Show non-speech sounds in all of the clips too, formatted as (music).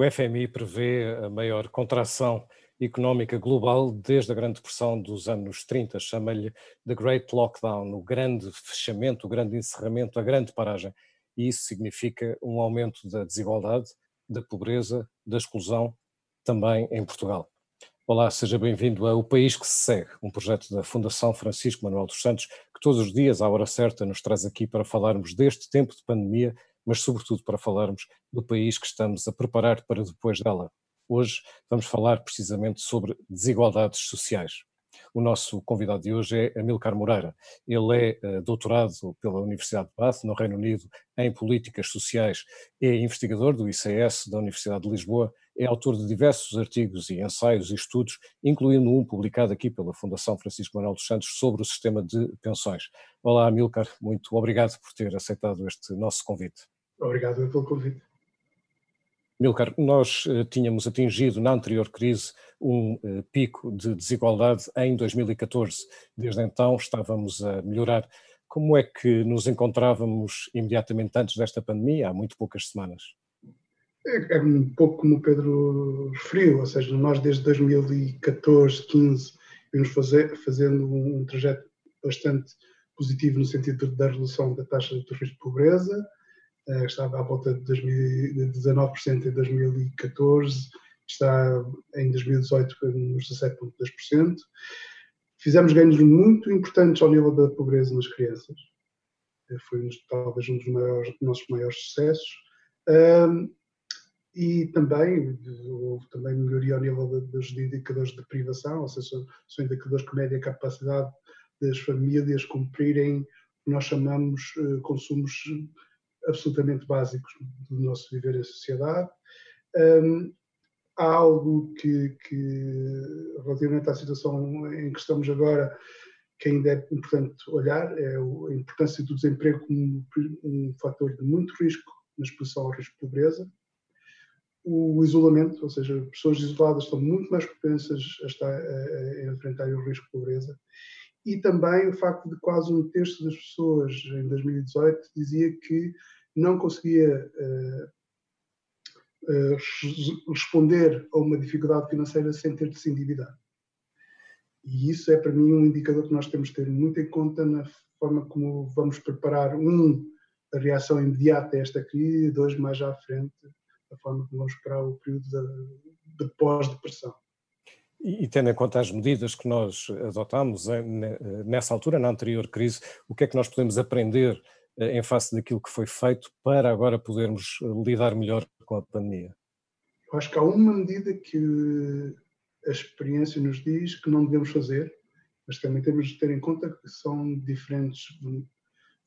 O FMI prevê a maior contração económica global desde a Grande Depressão dos anos 30, chama-lhe The Great Lockdown, o grande fechamento, o grande encerramento, a grande paragem. E isso significa um aumento da desigualdade, da pobreza, da exclusão, também em Portugal. Olá, seja bem-vindo a O País que se Segue, um projeto da Fundação Francisco Manuel dos Santos, que todos os dias, à hora certa, nos traz aqui para falarmos deste tempo de pandemia mas sobretudo para falarmos do país que estamos a preparar para depois dela. Hoje vamos falar precisamente sobre desigualdades sociais. O nosso convidado de hoje é Amilcar Moreira. Ele é eh, doutorado pela Universidade de Bath, no Reino Unido, em Políticas Sociais, é investigador do ICS da Universidade de Lisboa, é autor de diversos artigos e ensaios e estudos, incluindo um publicado aqui pela Fundação Francisco Manuel dos Santos sobre o sistema de pensões. Olá, Amilcar, muito obrigado por ter aceitado este nosso convite. Obrigado pelo convite. Milcar, nós uh, tínhamos atingido na anterior crise um uh, pico de desigualdade em 2014. Desde então estávamos a melhorar. Como é que nos encontrávamos imediatamente antes desta pandemia, há muito poucas semanas? É, é um pouco como o Pedro referiu, ou seja, nós desde 2014, 15, vimos fazer, fazendo um trajeto bastante positivo no sentido da redução da taxa de risco de pobreza, eh, estava à volta de 19% em 2014, está em 2018 nos 17,2%. Fizemos ganhos muito importantes ao nível da pobreza nas crianças. Eh, foi talvez um dos maiores, nossos maiores sucessos. Um, e também houve também melhoria ao nível dos indicadores de privação, ou seja, são indicadores que medem a capacidade das famílias cumprirem o que nós chamamos uh, consumos absolutamente básicos do nosso viver em sociedade. Um, há algo que, que, relativamente à situação em que estamos agora, que ainda é importante olhar, é a importância do desemprego como um fator de muito risco na exposição ao risco de pobreza. O isolamento, ou seja, pessoas isoladas estão muito mais propensas a, estar, a, a enfrentar o risco de pobreza e também o facto de quase um terço das pessoas em 2018 dizia que não conseguia uh, uh, responder a uma dificuldade financeira sem ter de se endividar. E isso é para mim um indicador que nós temos de ter muito em conta na forma como vamos preparar, um, a reação imediata a esta crise, e dois, mais à frente, a forma como vamos preparar o período de, de pós-depressão. E, tendo em conta as medidas que nós adotámos eh, nessa altura, na anterior crise, o que é que nós podemos aprender eh, em face daquilo que foi feito para agora podermos eh, lidar melhor com a pandemia? Eu acho que há uma medida que a experiência nos diz que não devemos fazer, mas também temos de ter em conta que são diferentes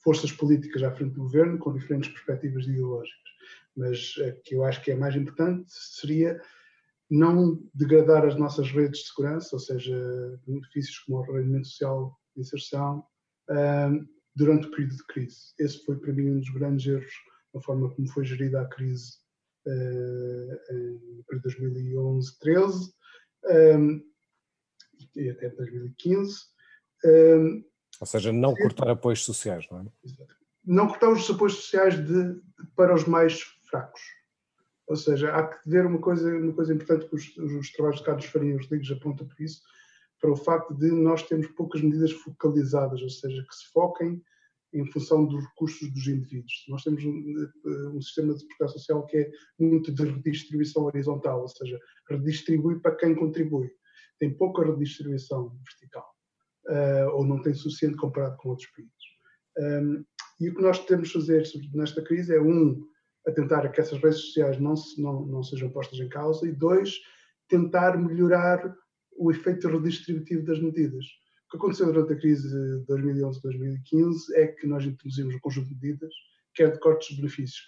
forças políticas à frente do governo com diferentes perspectivas ideológicas. Mas a que eu acho que é mais importante seria não degradar as nossas redes de segurança, ou seja, benefícios como o rendimento social de inserção, durante o período de crise. Esse foi para mim um dos grandes erros na forma como foi gerida a crise uh, em 2011-13 um, e até 2015. Um, Ou seja, não cortar apoios sociais, não é? Não cortar os apoios sociais de, de, para os mais fracos. Ou seja, há que ver uma coisa, uma coisa importante que os, os trabalhos de Carlos Faria e os Ligos apontam por isso, para o facto de nós termos poucas medidas focalizadas, ou seja, que se foquem em função dos recursos dos indivíduos. Nós temos um, eh, um sistema de proteção social que é muito de redistribuição horizontal, ou seja, redistribui para quem contribui. Tem pouca redistribuição vertical, uh, ou não tem suficiente comparado com outros países. Um, e o que nós temos de fazer nesta crise é, um, tentar que essas redes sociais não, se, não, não sejam postas em causa, e dois, tentar melhorar o efeito redistributivo das medidas. O que aconteceu durante a crise de 2011-2015 é que nós introduzimos um conjunto de medidas, quer de cortes de benefícios,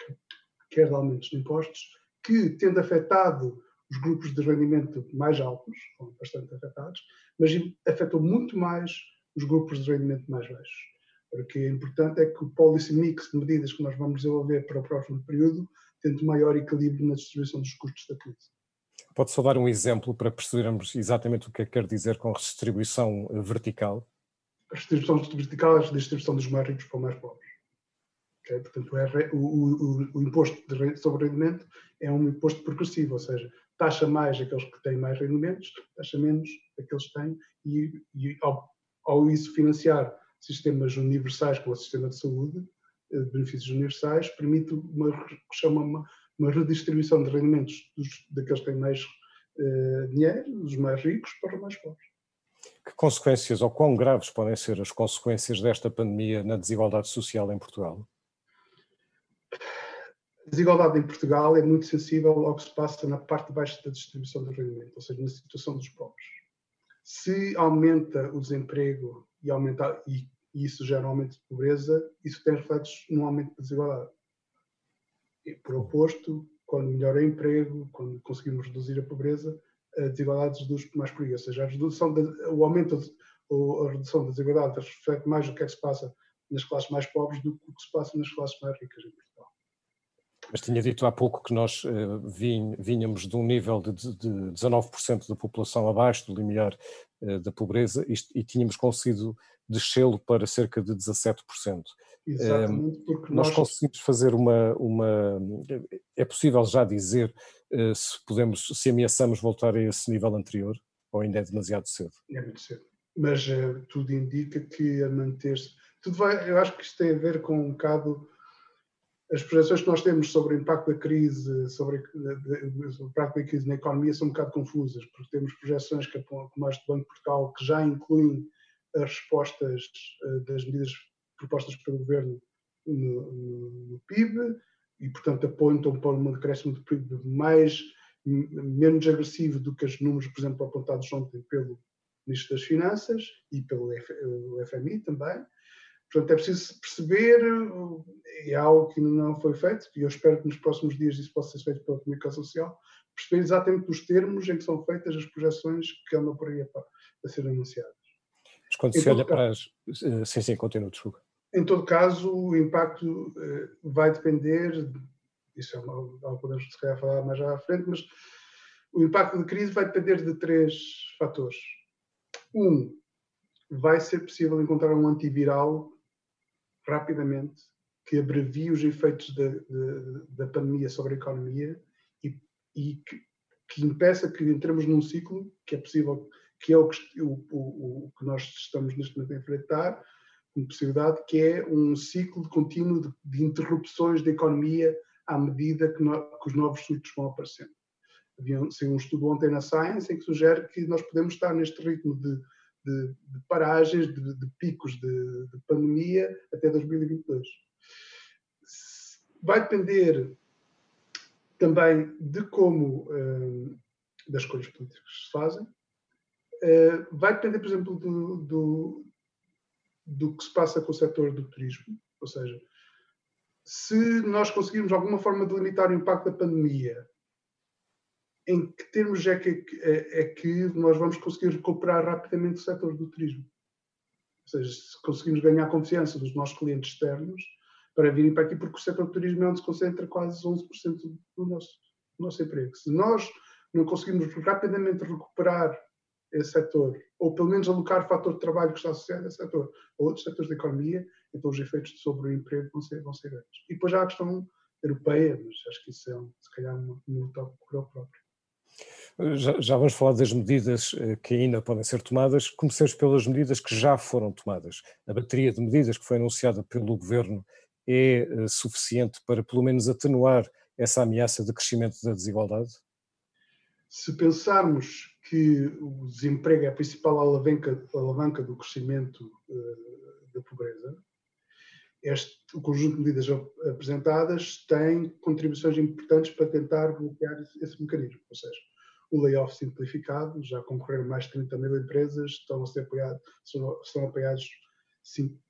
quer de aumentos de impostos, que, tendo afetado os grupos de rendimento mais altos, foram bastante afetados, mas afetou muito mais os grupos de rendimento mais baixos. O que é importante é que o policy mix de medidas que nós vamos desenvolver para o próximo período tente maior equilíbrio na distribuição dos custos da crise. Pode só dar um exemplo para percebermos exatamente o que é que quer dizer com redistribuição vertical? A redistribuição vertical é a redistribuição dos mais ricos para os mais pobres. Okay? Portanto, o, o, o, imposto sobre rendimento é um imposto progressivo, ou seja, taxa mais aqueles que têm mais rendimentos, taxa menos aqueles que têm, e, e ao, ao, isso financiar sistemas universais, como o sistema de saúde, eh, de benefícios universais, permite uma, chama uma, uma redistribuição de rendimentos dos, daqueles que têm mais uh, dinheiro, dos mais ricos, para os mais pobres. Que consequências ou quão graves podem ser as consequências desta pandemia na desigualdade social em Portugal? A desigualdade em Portugal é muito sensível ao que se passa na parte de baixo da distribuição do rendimento, ou seja, na situação dos pobres. Se aumenta o desemprego e, aumenta, e, e isso gera um aumento de pobreza, isso tem reflexos no aumento da desigualdade. E, por oposto, quando melhora emprego, quando conseguimos reduzir a pobreza, a desigualdade reduz mais por aí. Ou seja, a redução o aumento ou a redução da desigualdade reflete mais o que é que se passa nas classes mais pobres do que o que se passa nas classes mais ricas em Portugal. Mas tinha dito há pouco que nós uh, vinhamos de um nível de, de 19% da população abaixo do limiar uh, da pobreza e, e tínhamos conseguido descê-lo para cerca de 17%. Exatamente, porque nós, nós conseguimos fazer uma, uma. É possível já dizer uh, se podemos, se ameaçamos voltar a esse nível anterior ou ainda é demasiado cedo? É muito cedo. Mas tudo indica que a manter-se. Tudo vai, eu acho que isto tem a ver com um bocado as projeções que nós temos sobre o impacto da crise, sobre, o impacto da crise na economia são um bocado confusas, porque temos projeções que, como as do Banco de Portugal, que já incluem as respostas eh, das medidas propostas pelo Governo no, no, no PIB e, portanto, apontam para um decréscimo de PIB mais, menos agressivo do que os números, por exemplo, apontados ontem pelo Ministro das Finanças e pelo FMI também. Portanto, é preciso perceber, é algo que ainda não foi feito, e eu espero que nos próximos dias isso possa ser feito pela comunicação social, perceber exatamente os termos em que são feitas as projeções que andam por aí a, a ser anunciadas. Mas quando em se olha caso, para as... Eh, sim, sim, continua, desculpa. Em todo caso, o impacto eh, vai depender, isso é algo que podemos se calhar falar mais à frente, mas o impacto da crise vai depender de três fatores. Um, vai ser possível encontrar um antiviral rapidamente que abrevie os efeitos da, da, da pandemia sobre a economia e, e que, que, impeça que entremos num ciclo que é possível, que é o que, o, o, o que nós estamos neste momento a enfrentar, uma possibilidade que é um ciclo contínuo de, de interrupções da economia à medida que, no, que os novos surtos vão aparecendo. Havia um, estudo ontem na Science em que sugere que nós podemos estar neste ritmo de de, de paragens, de, de picos de, de, pandemia até 2022. Vai depender também de como, uh, das escolhas políticas que se fazem, uh, vai depender, por exemplo, do, do, do que se passa com o setor do turismo, ou seja, se nós conseguirmos de alguma forma delimitar o impacto da pandemia em que termos é que, é, é, que nós vamos conseguir recuperar rapidamente o setor do turismo? Ou seja, se conseguimos ganhar confiança dos nossos clientes externos para virem para aqui, porque o setor do turismo é onde se concentra quase 11% do nosso, do nosso emprego. Se nós não conseguimos rapidamente recuperar esse setor, ou pelo menos alocar o fator de trabalho que está associado a esse setor, ou outros setores da economia, então os efeitos sobre o emprego vão ser, vão ser grandes. E depois já a questão europeia, mas acho que isso é, se calhar, um, um tópico próprio. Já, já, vamos falar das medidas eh, que ainda podem ser tomadas. Comecemos pelas medidas que já foram tomadas. A bateria de medidas que foi anunciada pelo Governo é eh, suficiente para, pelo menos, atenuar essa ameaça de crescimento da desigualdade? Se pensarmos que o desemprego é a principal alavanca, alavanca do crescimento uh, da pobreza, este, o conjunto de medidas apresentadas tem contribuições importantes para tentar bloquear esse mecanismo. Ou seja, o layoff simplificado, já concorreram mais de 30 mil empresas, estão a ser apoiados, são, apoiados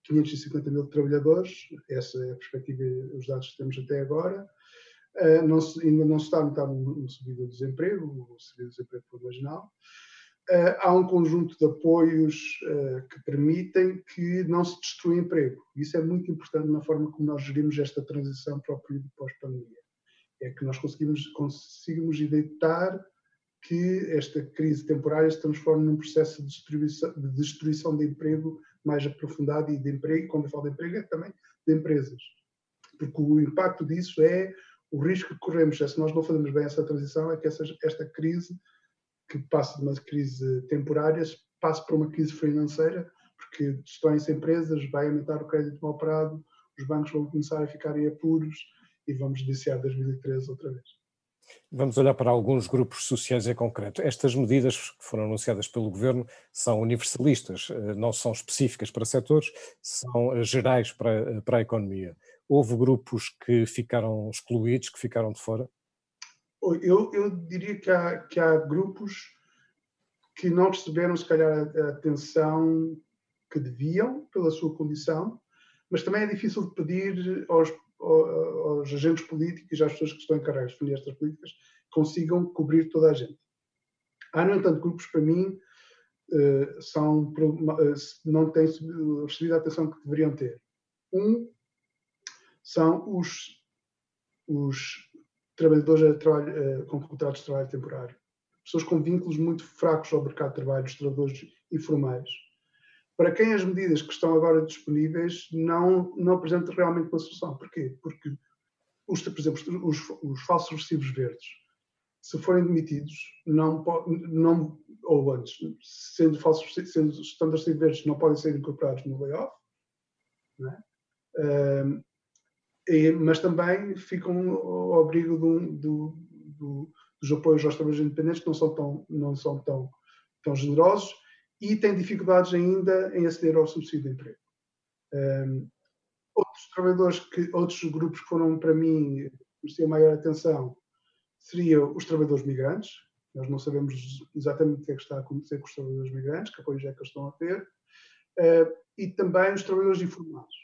550 mil trabalhadores, essa é a perspectiva, os dados que temos até agora. Uh, não se, ainda não se está a notar uma subida do desemprego, o subida do desemprego marginal. Uh, há um conjunto de apoios uh, que permitem que não se destrua emprego. Isso é muito importante na forma como nós gerimos esta transição para o período pós-pandemia. É que nós conseguimos, conseguimos evitar que esta crise temporária se transforme num processo de de destruição de emprego mais aprofundado e de emprego, quando eu falo de emprego, é também de empresas. porque o impacto disso é o risco que corremos, é se nós não fazemos bem essa transição, é que essa, esta crise, que passa de uma crise temporária, passe para uma crise financeira, porque destroem-se empresas, vai aumentar o crédito mal parado, os bancos vão começar a ficar em apuros e vamos iniciar 2013 outra vez. Vamos olhar para alguns grupos sociais em concreto. Estas medidas que foram anunciadas pelo Governo são universalistas, eh, não são específicas para setores, são eh, gerais para, eh, para a economia. Houve grupos que ficaram excluídos, que ficaram de fora? Eu, eu diria que há, que há grupos que não receberam, se calhar, a atenção que deviam pela sua condição, mas também é difícil de pedir aos aos agentes políticos e às pessoas que estão encarregadas de definir estas políticas consigam cobrir toda a gente. Há, no entanto, grupos para mim eh, são, eh, não têm recebido a atenção que deveriam ter. Um são os, os trabalhadores trabalho, eh, com contratos de trabalho temporário. Pessoas com vínculos muito fracos ao mercado de trabalho, os trabalhadores informais para quem as medidas que estão agora disponíveis não, não apresentam realmente uma solução. Porquê? Porque, os, por exemplo, os, os falsos recibos verdes, se forem demitidos, não, não ou antes, sendo falsos, sendo estando recibos verdes, não podem ser incorporados no layoff, é? um, mas também ficam ao abrigo do, do, do, dos apoios aos trabalhadores independentes, que não são tão, não são tão, tão generosos e tem dificuldades ainda em aceder ao subsídio de emprego. Um, outros trabalhadores, que, outros grupos que foram para mim mereciam maior atenção seriam os trabalhadores migrantes. Nós não sabemos exatamente o que é que está a acontecer com os trabalhadores migrantes, que apoios é que eles estão a ter, uh, e também os trabalhadores informados.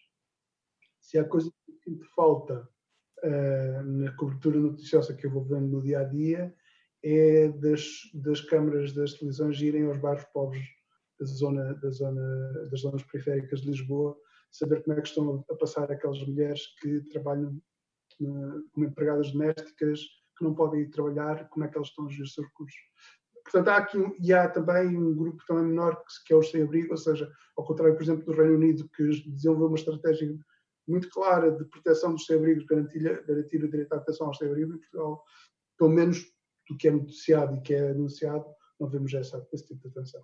Se há coisa que falta uh, na cobertura noticiosa que eu vou vendo no dia a dia, é das, das câmaras das televisões irem aos bairros pobres da zona, da zona, das zonas periféricas de Lisboa, saber como é que estão a passar aquelas mulheres que trabalham como empregadas domésticas, que não podem ir trabalhar, como é que elas estão a gerir os seus recursos. Portanto, há aqui, e há também um grupo também menor que é o sem-abrigo, ou seja, ao contrário, por exemplo, do Reino Unido, que desenvolveu uma estratégia muito clara de proteção dos sem-abrigos, garantir, garantir o direito à proteção aos sem-abrigos, em Portugal, pelo menos do que é noticiado e que é anunciado, não vemos essa, esse tipo de atenção.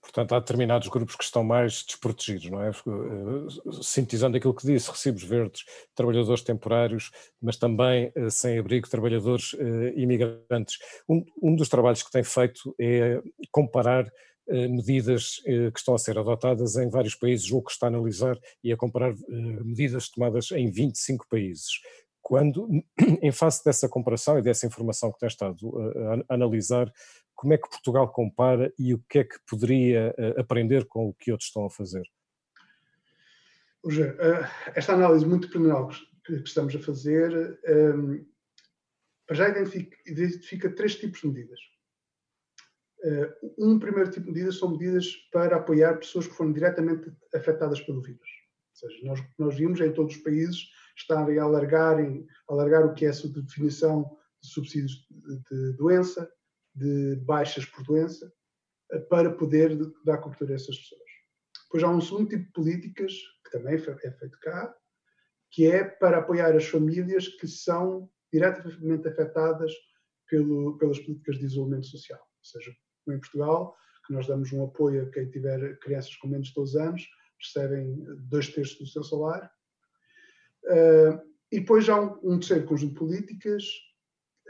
Portanto, há determinados grupos que estão mais desprotegidos, não é? Eh, sintetizando aquilo que disse, recibos verdes, trabalhadores temporários, mas também eh, sem abrigo, trabalhadores eh, imigrantes. Um, um dos trabalhos que tem feito é comparar medidas que estão a ser adotadas em vários países, ou que está a analisar e a comparar medidas tomadas em 25 países. Quando, (clears throat) em face dessa comparação e dessa informação que tem estado a analisar, como é que Portugal compara e o que é que poderia eh, aprender com o que outros estão a fazer? Eh, esta análise muito criminal que estamos a fazer, ehm, já identifica, identifica três tipos de medidas. Eh, um primeiro tipo de medidas são medidas para apoiar pessoas que foram diretamente afetadas pelo vírus. Ou seja, nós, nós vimos em todos os países estarem a alargarem, alargar o que é a definição de subsídios de doença, de baixas por doença eh, para poder dar cobertura a essas pessoas. Depois há um segundo tipo de políticas, que também é feito cá, que é para apoiar as famílias que são diretamente afetadas pelo, pelas políticas de isolamento social. Ou seja, em Portugal, que nós damos um apoio a quem tiver crianças com menos de 12 anos, recebem dois terços do seu salário. Uh, e depois há um, um terceiro conjunto de políticas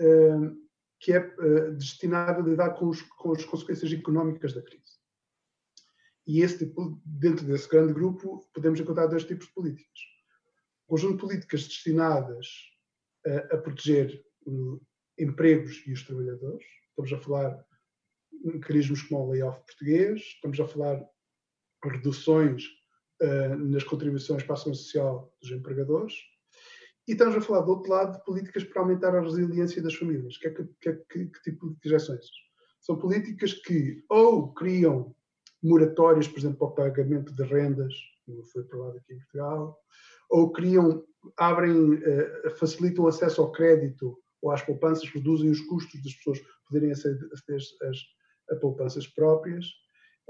uh, que é uh, destinado a lidar com, os, com, as consequências económicas da crise. E esse tipo, dentro desse grande grupo, podemos encontrar dois tipos de políticas. Um conjunto de políticas destinadas a proteger uh, empregos e os trabalhadores. Estamos a falar mecanismos como o layoff português, estamos a falar reduções nas contribuições para a ação social dos empregadores, e estamos a falar, do outro lado, de políticas para aumentar a resiliência das famílias. Que, é que, que, que, que tipo de direções? São políticas que ou criam moratórias, por exemplo, para o pagamento de rendas, como foi aprovado aqui em Portugal, ou criam, abrem, uh, facilitam o acesso ao crédito ou às poupanças, reduzem os custos das pessoas poderem aceder às, a poupanças próprias,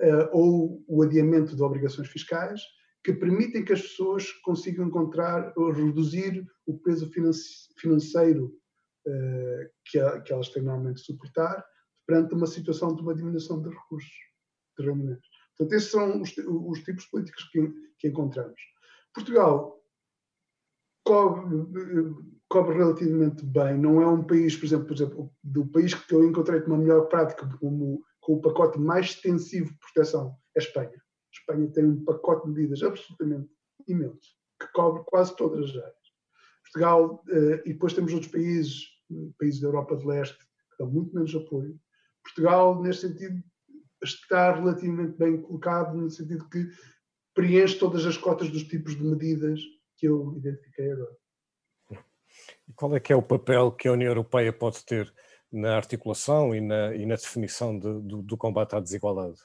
uh, ou o adiamento de obrigações fiscais, que permitem que as pessoas consigam encontrar ou reduzir o peso financeiro que, a, que, elas têm normalmente de suportar perante uma situação de uma diminuição de recursos, de rendimentos. Portanto, esses são os, os tipos políticos que, que encontramos. Portugal cobre, cobre, relativamente bem. Não é um país, por exemplo, por exemplo, do país que eu encontrei com uma melhor prática, como, com o pacote mais extensivo de proteção, é a Espanha. A Espanha tem um pacote de medidas absolutamente imenso, que cobre quase todas as áreas. Portugal, eh, e depois temos outros países, países da Europa de Leste, que dão muito menos apoio. Portugal, neste sentido, está relativamente bem colocado, no sentido que preenche todas as cotas dos tipos de medidas que eu identifiquei agora. E qual é que é o papel que a União Europeia pode ter na articulação e na, e na definição de, do, do, combate à desigualdade?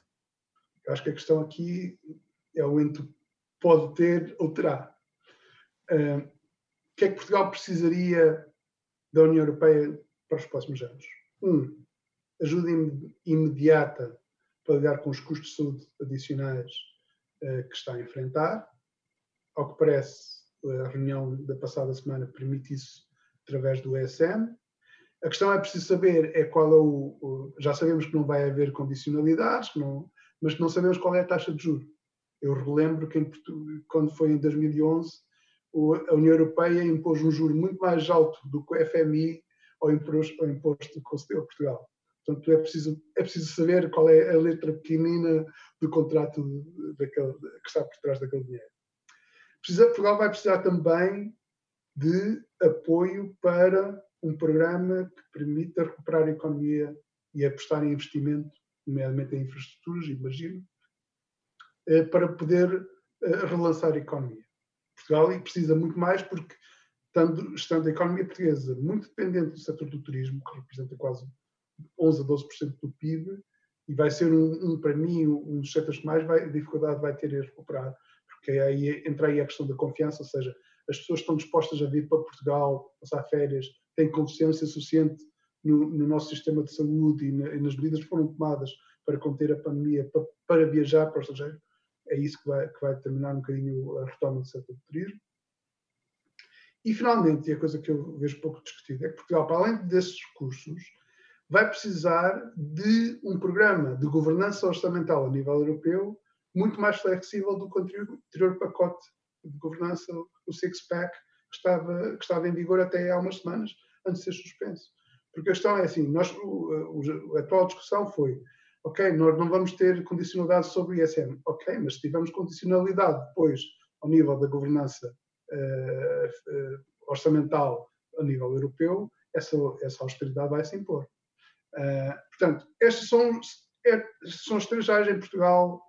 Eu acho que a questão aqui é o entre pode ter ou terá. Uh, o que é que Portugal precisaria da União Europeia para os próximos anos? Um, ajuda imediata para lidar com os custos de saúde adicionais uh, que está a enfrentar. Ao que parece, a reunião da passada semana permite isso através do ESM. A questão é preciso saber é qual é o, o já sabemos que não vai haver condicionalidades, não, mas não sabemos qual é a taxa de juros. Eu relembro que em, quando foi em 2011 a União Europeia impôs um juro muito mais alto do que o FMI ao imposto, ao imposto que concedeu a Portugal. Portanto, é preciso, é preciso saber qual é a letra pequenina do contrato daquele, que está por trás daquele dinheiro. Precisa, Portugal vai precisar também de apoio para um programa que permita recuperar a economia e apostar em investimento, nomeadamente em infraestruturas, imagino, eh, para poder eh, relançar a economia. Portugal precisa muito mais porque, estando, estando a economia portuguesa muito dependente do setor do turismo, que representa quase 11 a 12% do PIB, e vai ser um, um para mim um dos setores que mais vai, dificuldade vai ter a recuperar, porque aí entra aí a questão da confiança, ou seja, as pessoas estão dispostas a vir para Portugal, passar férias, têm consciência suficiente no, no nosso sistema de saúde e, na, e, nas medidas que foram tomadas para conter a pandemia, para, para viajar para o estrangeiro, é isso que vai, que vai determinar um bocadinho a retoma do setor do turismo. E, finalmente, e a coisa que eu vejo pouco discutida, é que Portugal, para além desses recursos, vai precisar de um programa de governança orçamental a nível europeu muito mais flexível do que o anterior pacote de governança, o six-pack, que estava, que estava em vigor até há umas semanas, antes de ser suspenso. Porque a questão é assim, nós, a atual discussão foi, ok, nós não vamos ter condicionalidade sobre o ISM, ok, mas se tivermos condicionalidade depois ao nível da governança uh, uh, orçamental a nível europeu, essa, essa austeridade vai se impor. Uh, portanto, estas são, estas são as três áreas em Portugal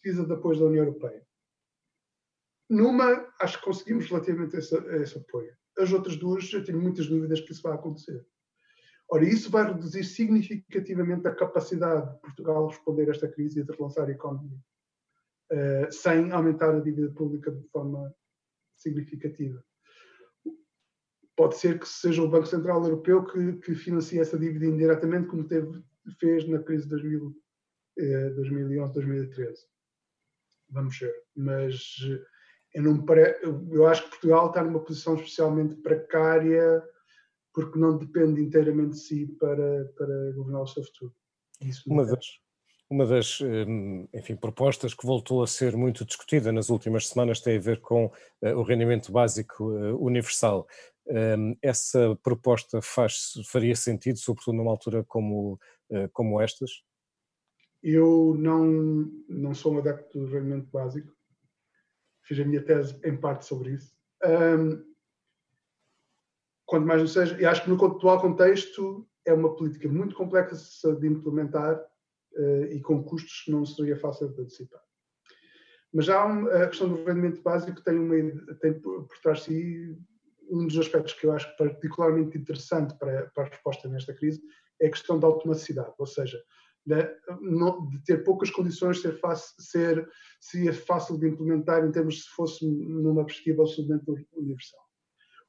precisa de apoio da União Europeia. Numa, acho que conseguimos relativamente esse, esse apoio. As outras duas, eu tenho muitas dúvidas que isso vai acontecer. Ora, isso vai reduzir significativamente a capacidade de Portugal responder a esta crise e de relançar a economia, uh, sem aumentar a dívida pública de forma significativa. Pode ser que seja o Banco Central Europeu que, que financie essa dívida indiretamente, como teve, fez na crise de 2000, 2011, 2013. Vamos ver. Mas eu, não pare... eu acho que Portugal está numa posição especialmente precária porque não depende inteiramente de si para, para governar o seu futuro. Isso uma das, uma das hum, enfim, propostas que voltou a ser muito discutida nas últimas semanas tem a ver com uh, o rendimento básico uh, universal. Um, essa proposta faz, faria sentido, sobretudo numa altura como, uh, como estas? Eu não, não sou um adepto do rendimento básico. Fiz a minha tese em parte sobre isso. Um, quanto mais não seja, e acho que no atual contexto é uma política muito complexa de implementar uh, e com custos que não seria fácil de antecipar. Mas já a questão do rendimento básico tem, uma, tem por, por trás de si um dos aspectos que eu acho particularmente interessante para, para a resposta nesta crise é a questão da automaticidade, ou seja, de, de ter poucas condições, ser fácil, ser, seria fácil de implementar em termos se fosse numa perspectiva absolutamente universal.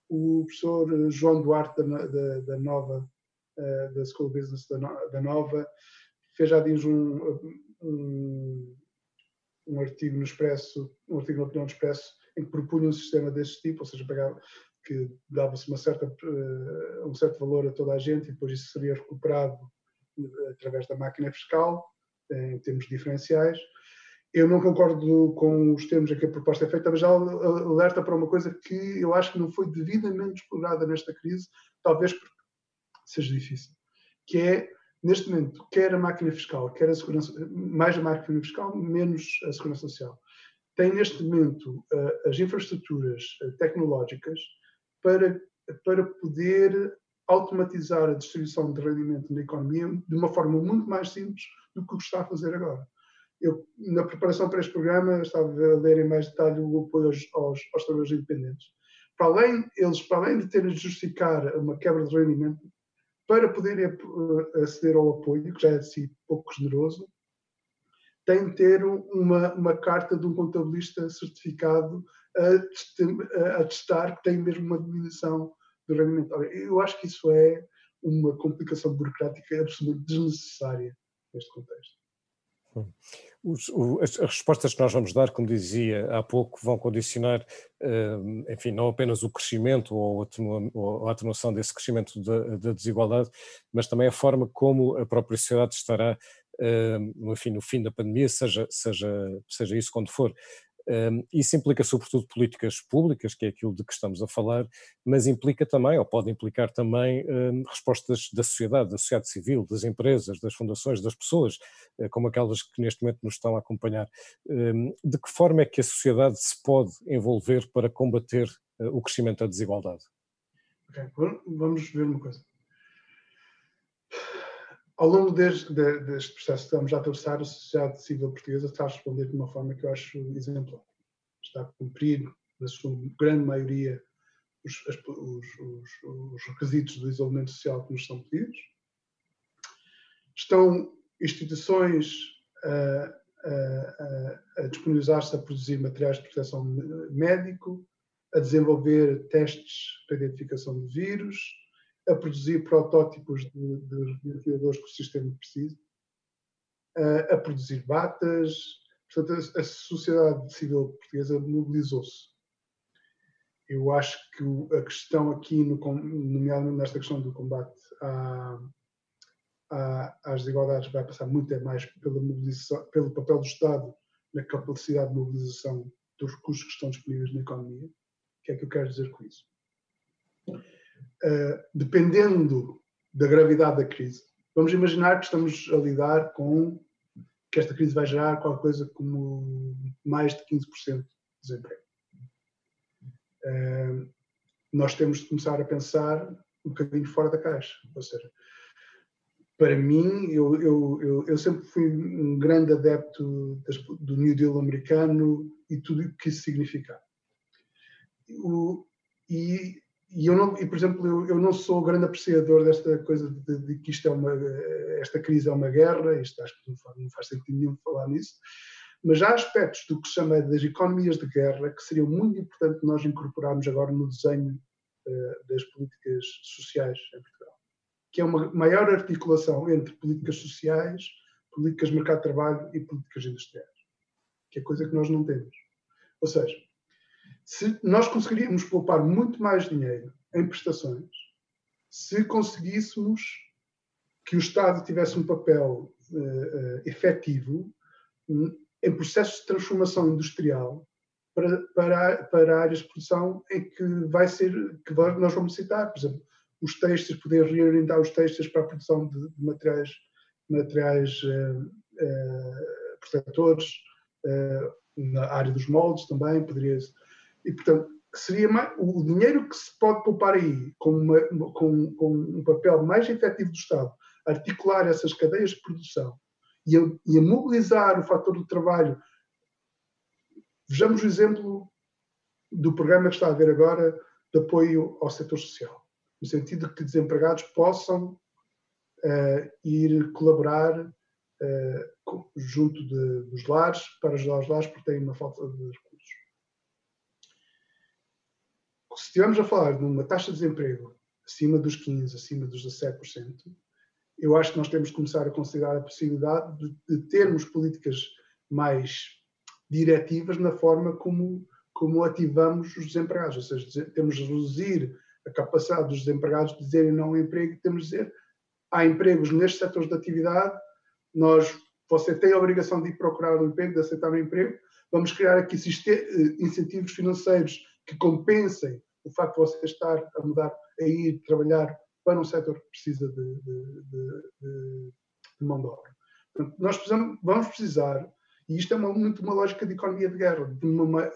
O professor eh, João Duarte da, da, da Nova, uh, da School of Business da, Nova, fez já diz um, um, um artigo no Expresso, um artigo na Opinião do Expresso, em que propunha um sistema desse tipo, ou seja, pagava, que dava-se uma certa, uh, um certo valor a toda a gente e depois isso seria recuperado através da máquina fiscal, em termos diferenciais. Eu não concordo com os termos em que a proposta é feita, mas já alerta para uma coisa que eu acho que não foi devidamente explorada nesta crise, talvez porque seja difícil, que é, neste momento, quer a máquina fiscal, quer a segurança, mais a máquina fiscal, menos a segurança social, tem neste momento as infraestruturas tecnológicas para, para poder automatizar a distribuição de rendimento na economia de uma forma muito mais simples do que o que está a fazer agora. Eu, na preparação para este programa, estava a ler em mais detalhe o apoio aos, aos, aos trabalhadores independentes. Para além, eles, para além de terem de justificar uma quebra de rendimento, para poderem eh, aceder ao apoio, que já é de si pouco generoso, têm de ter uma, uma carta de um contabilista certificado a, a testar que tem mesmo uma diminuição do rendimento. Eu acho que isso é uma complicação burocrática absolutamente desnecessária neste contexto. Hum. Os, o, as, as, respostas que nós vamos dar, como dizia há pouco, vão condicionar, uh, enfim, não apenas o crescimento ou, ou a atenuação desse crescimento da, da, desigualdade, mas também a forma como a própria sociedade estará, uh, enfim, no fim da pandemia, seja, seja, seja isso quando for. Isso implica sobretudo políticas públicas, que é aquilo de que estamos a falar, mas implica também, ou pode implicar também, respostas da sociedade, da sociedade civil, das empresas, das fundações, das pessoas, uh, como aquelas que neste momento nos estão a acompanhar. De que forma é que a sociedade se pode envolver para combater uh, o crescimento da desigualdade? Okay. Vamos ver uma coisa ao longo deste, deste processo que estamos a atravessar, a sociedade civil portuguesa está a responder de uma forma que eu acho exemplar. Está a cumprir, na sua grande maioria, os, os, os, os requisitos do isolamento social que nos são pedidos. Estão instituições a, a, a disponibilizar-se a produzir materiais de proteção médico, a desenvolver testes para identificação de vírus, a produzir protótipos de, de ventiladores que o sistema precisa, a, a produzir batas. Portanto, a, a sociedade civil portuguesa mobilizou-se. Eu acho que a questão aqui, no, nomeadamente nesta questão do combate à, à, às desigualdades, vai passar muito mais pela mobilização, pelo papel do Estado na capacidade de mobilização dos recursos que estão disponíveis na economia. O que é que eu quero dizer com isso? Uh, dependendo da gravidade da crise, vamos imaginar que estamos a lidar com que esta crise vai gerar qualquer coisa como mais de 15% de desemprego. Uh, nós temos de começar a pensar um bocadinho fora da caixa. Ou seja, para mim, eu, eu, eu, eu sempre fui um grande adepto das, do New Deal americano e tudo o que isso significa. O, e e eu não, e por exemplo, eu, eu não sou grande apreciador desta coisa de, de, que isto é uma, esta crise é uma guerra, isto acho que não faz, não faz sentido nenhum falar nisso, mas há aspectos do que se chama das economias de guerra que seriam muito importante nós incorporarmos agora no desenho uh, das políticas sociais em Portugal, que é uma maior articulação entre políticas sociais, políticas de mercado de trabalho e políticas industriais, que é coisa que nós não temos. Ou seja, se nós conseguiríamos poupar muito mais dinheiro em prestações se conseguíssemos que o Estado tivesse um papel uh, uh, efetivo em processos de transformação industrial para, para, para áreas de produção em que vai ser que nós vamos citar, por exemplo, os textos, poder reorientar os textos para a produção de, de materiais, materiais uh, uh, protetores, na área dos moldes também, poderia e, portanto, seria mais, o dinheiro que se pode poupar aí, com, uma, com, com um papel mais efetivo do Estado, articular essas cadeias de produção e a, e a mobilizar o fator do trabalho. Vejamos o exemplo do programa que está a haver agora de apoio ao setor social, no sentido de que desempregados possam uh, ir colaborar uh, junto de, dos lares para ajudar os lares porque têm uma falta de recursos se estivermos a falar de uma taxa de desemprego acima dos 15%, acima dos 17%, eu acho que nós temos que começar a considerar a possibilidade de, de termos políticas mais diretivas na forma como, como ativamos os desempregados. Ou seja, temos de reduzir a capacidade dos desempregados de dizerem não ao emprego temos de dizer há empregos nestes setores de atividade, nós, você tem a obrigação de ir procurar um emprego, de aceitar um emprego, vamos criar aqui eh, incentivos financeiros que compensem o facto de você estar a mudar, a ir trabalhar para um setor que precisa de, de, de, de mão de obra. Portanto, nós precisamos, vamos precisar, e isto é uma, muito uma lógica de economia de guerra, de uma,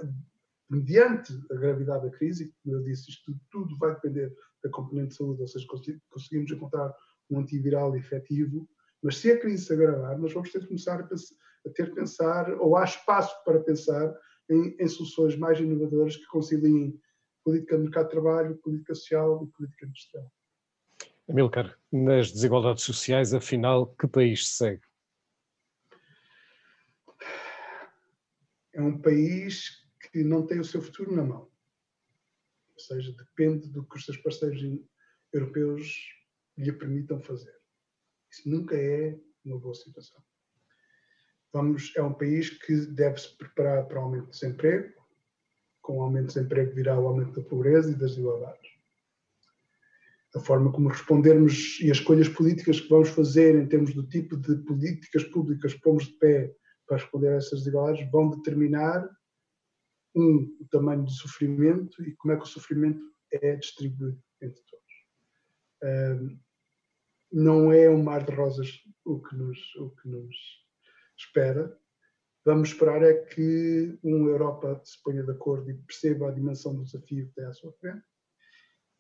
mediante a gravidade da crise, como eu disse, isto tudo vai depender da componente de saúde, ou seja, conseguimos encontrar um antiviral efetivo, mas se a crise se agravar, nós vamos ter de começar a, pensar, a ter de pensar, ou há espaço para pensar em, em, soluções mais inovadoras que conciliem política de mercado de trabalho, política social e política industrial. Amilcar, nas desigualdades sociais, afinal, que país se segue? É um país que não tem o seu futuro na mão. Ou seja, depende do que os seus parceiros europeus lhe permitam fazer. Isso nunca é uma boa situação. Vamos, é um país que deve se preparar para o aumento do desemprego, com o aumento do desemprego virá o aumento da pobreza e das desigualdades. A forma como respondermos e as escolhas políticas que vamos fazer em termos do tipo de políticas públicas que pomos de pé para responder a essas desigualdades vão determinar um, o tamanho do sofrimento e como é que o sofrimento é distribuído entre todos. não é um mar de rosas o que nos, o que nos espera. Vamos esperar é que uma Europa se ponha de acordo e perceba a dimensão do desafio que tem à sua frente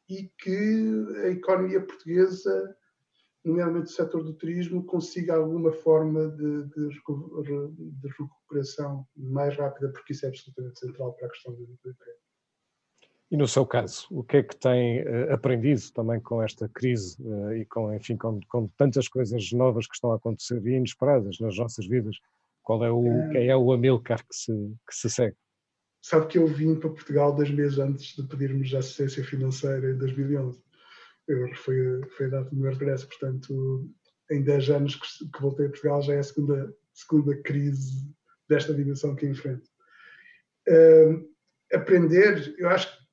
e que a economia portuguesa nomeadamente o setor do turismo, consiga alguma forma de, de, de, recuperação mais rápida, porque isso é absolutamente central para a questão do, emprego. E no seu caso, o que é que tem uh, aprendido também com esta crise uh, e com, enfim, com, com, tantas coisas novas que estão a acontecer e inesperadas nas nossas vidas? Qual é o, é... Quem é o Amilcar que se, que se segue? Sabe que eu vim para Portugal dois meses antes de pedirmos assistência financeira em 2011 foi, foi a data do meu regresso, portanto, em 10 anos que, que, voltei a Portugal já é a segunda, segunda crise desta dimensão que enfrento. Aprender, eu acho que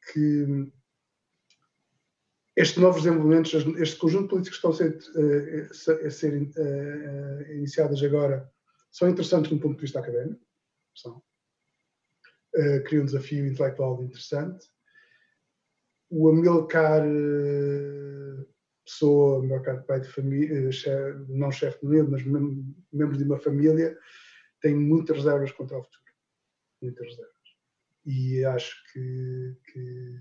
estes novos desenvolvimentos, este conjunto de políticas que estão a ser, uh, a ser uh, iniciadas agora, são interessantes do ponto de vista académico, são. criam um desafio intelectual interessante o Amilcar eh, pessoa, Amilcar pai de família, eh, não chefe de medo, mas membro de uma família, tem muitas reservas contra o futuro. Muitas reservas. E acho que, que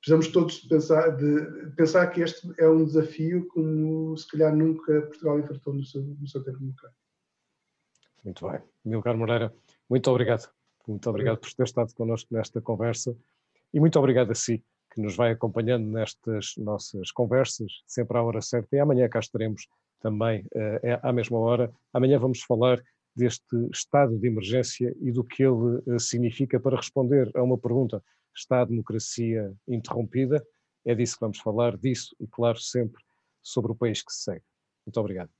precisamos todos pensar, de, pensar que este é um desafio como se calhar nunca Portugal enfrentou no seu, no seu tempo democrático. Muito bem. Milcar Moreira, muito obrigado. Muito obrigado por ter estado connosco nesta conversa e muito obrigado a si que nos vai acompanhando nestas nossas conversas, sempre à hora certa. E amanhã cá estaremos também uh, à mesma hora. Amanhã vamos falar deste estado de emergência e do que ele uh, significa para responder a uma pergunta: está a democracia interrompida? É disso que vamos falar, disso e, claro, sempre sobre o país que se segue. Muito obrigado.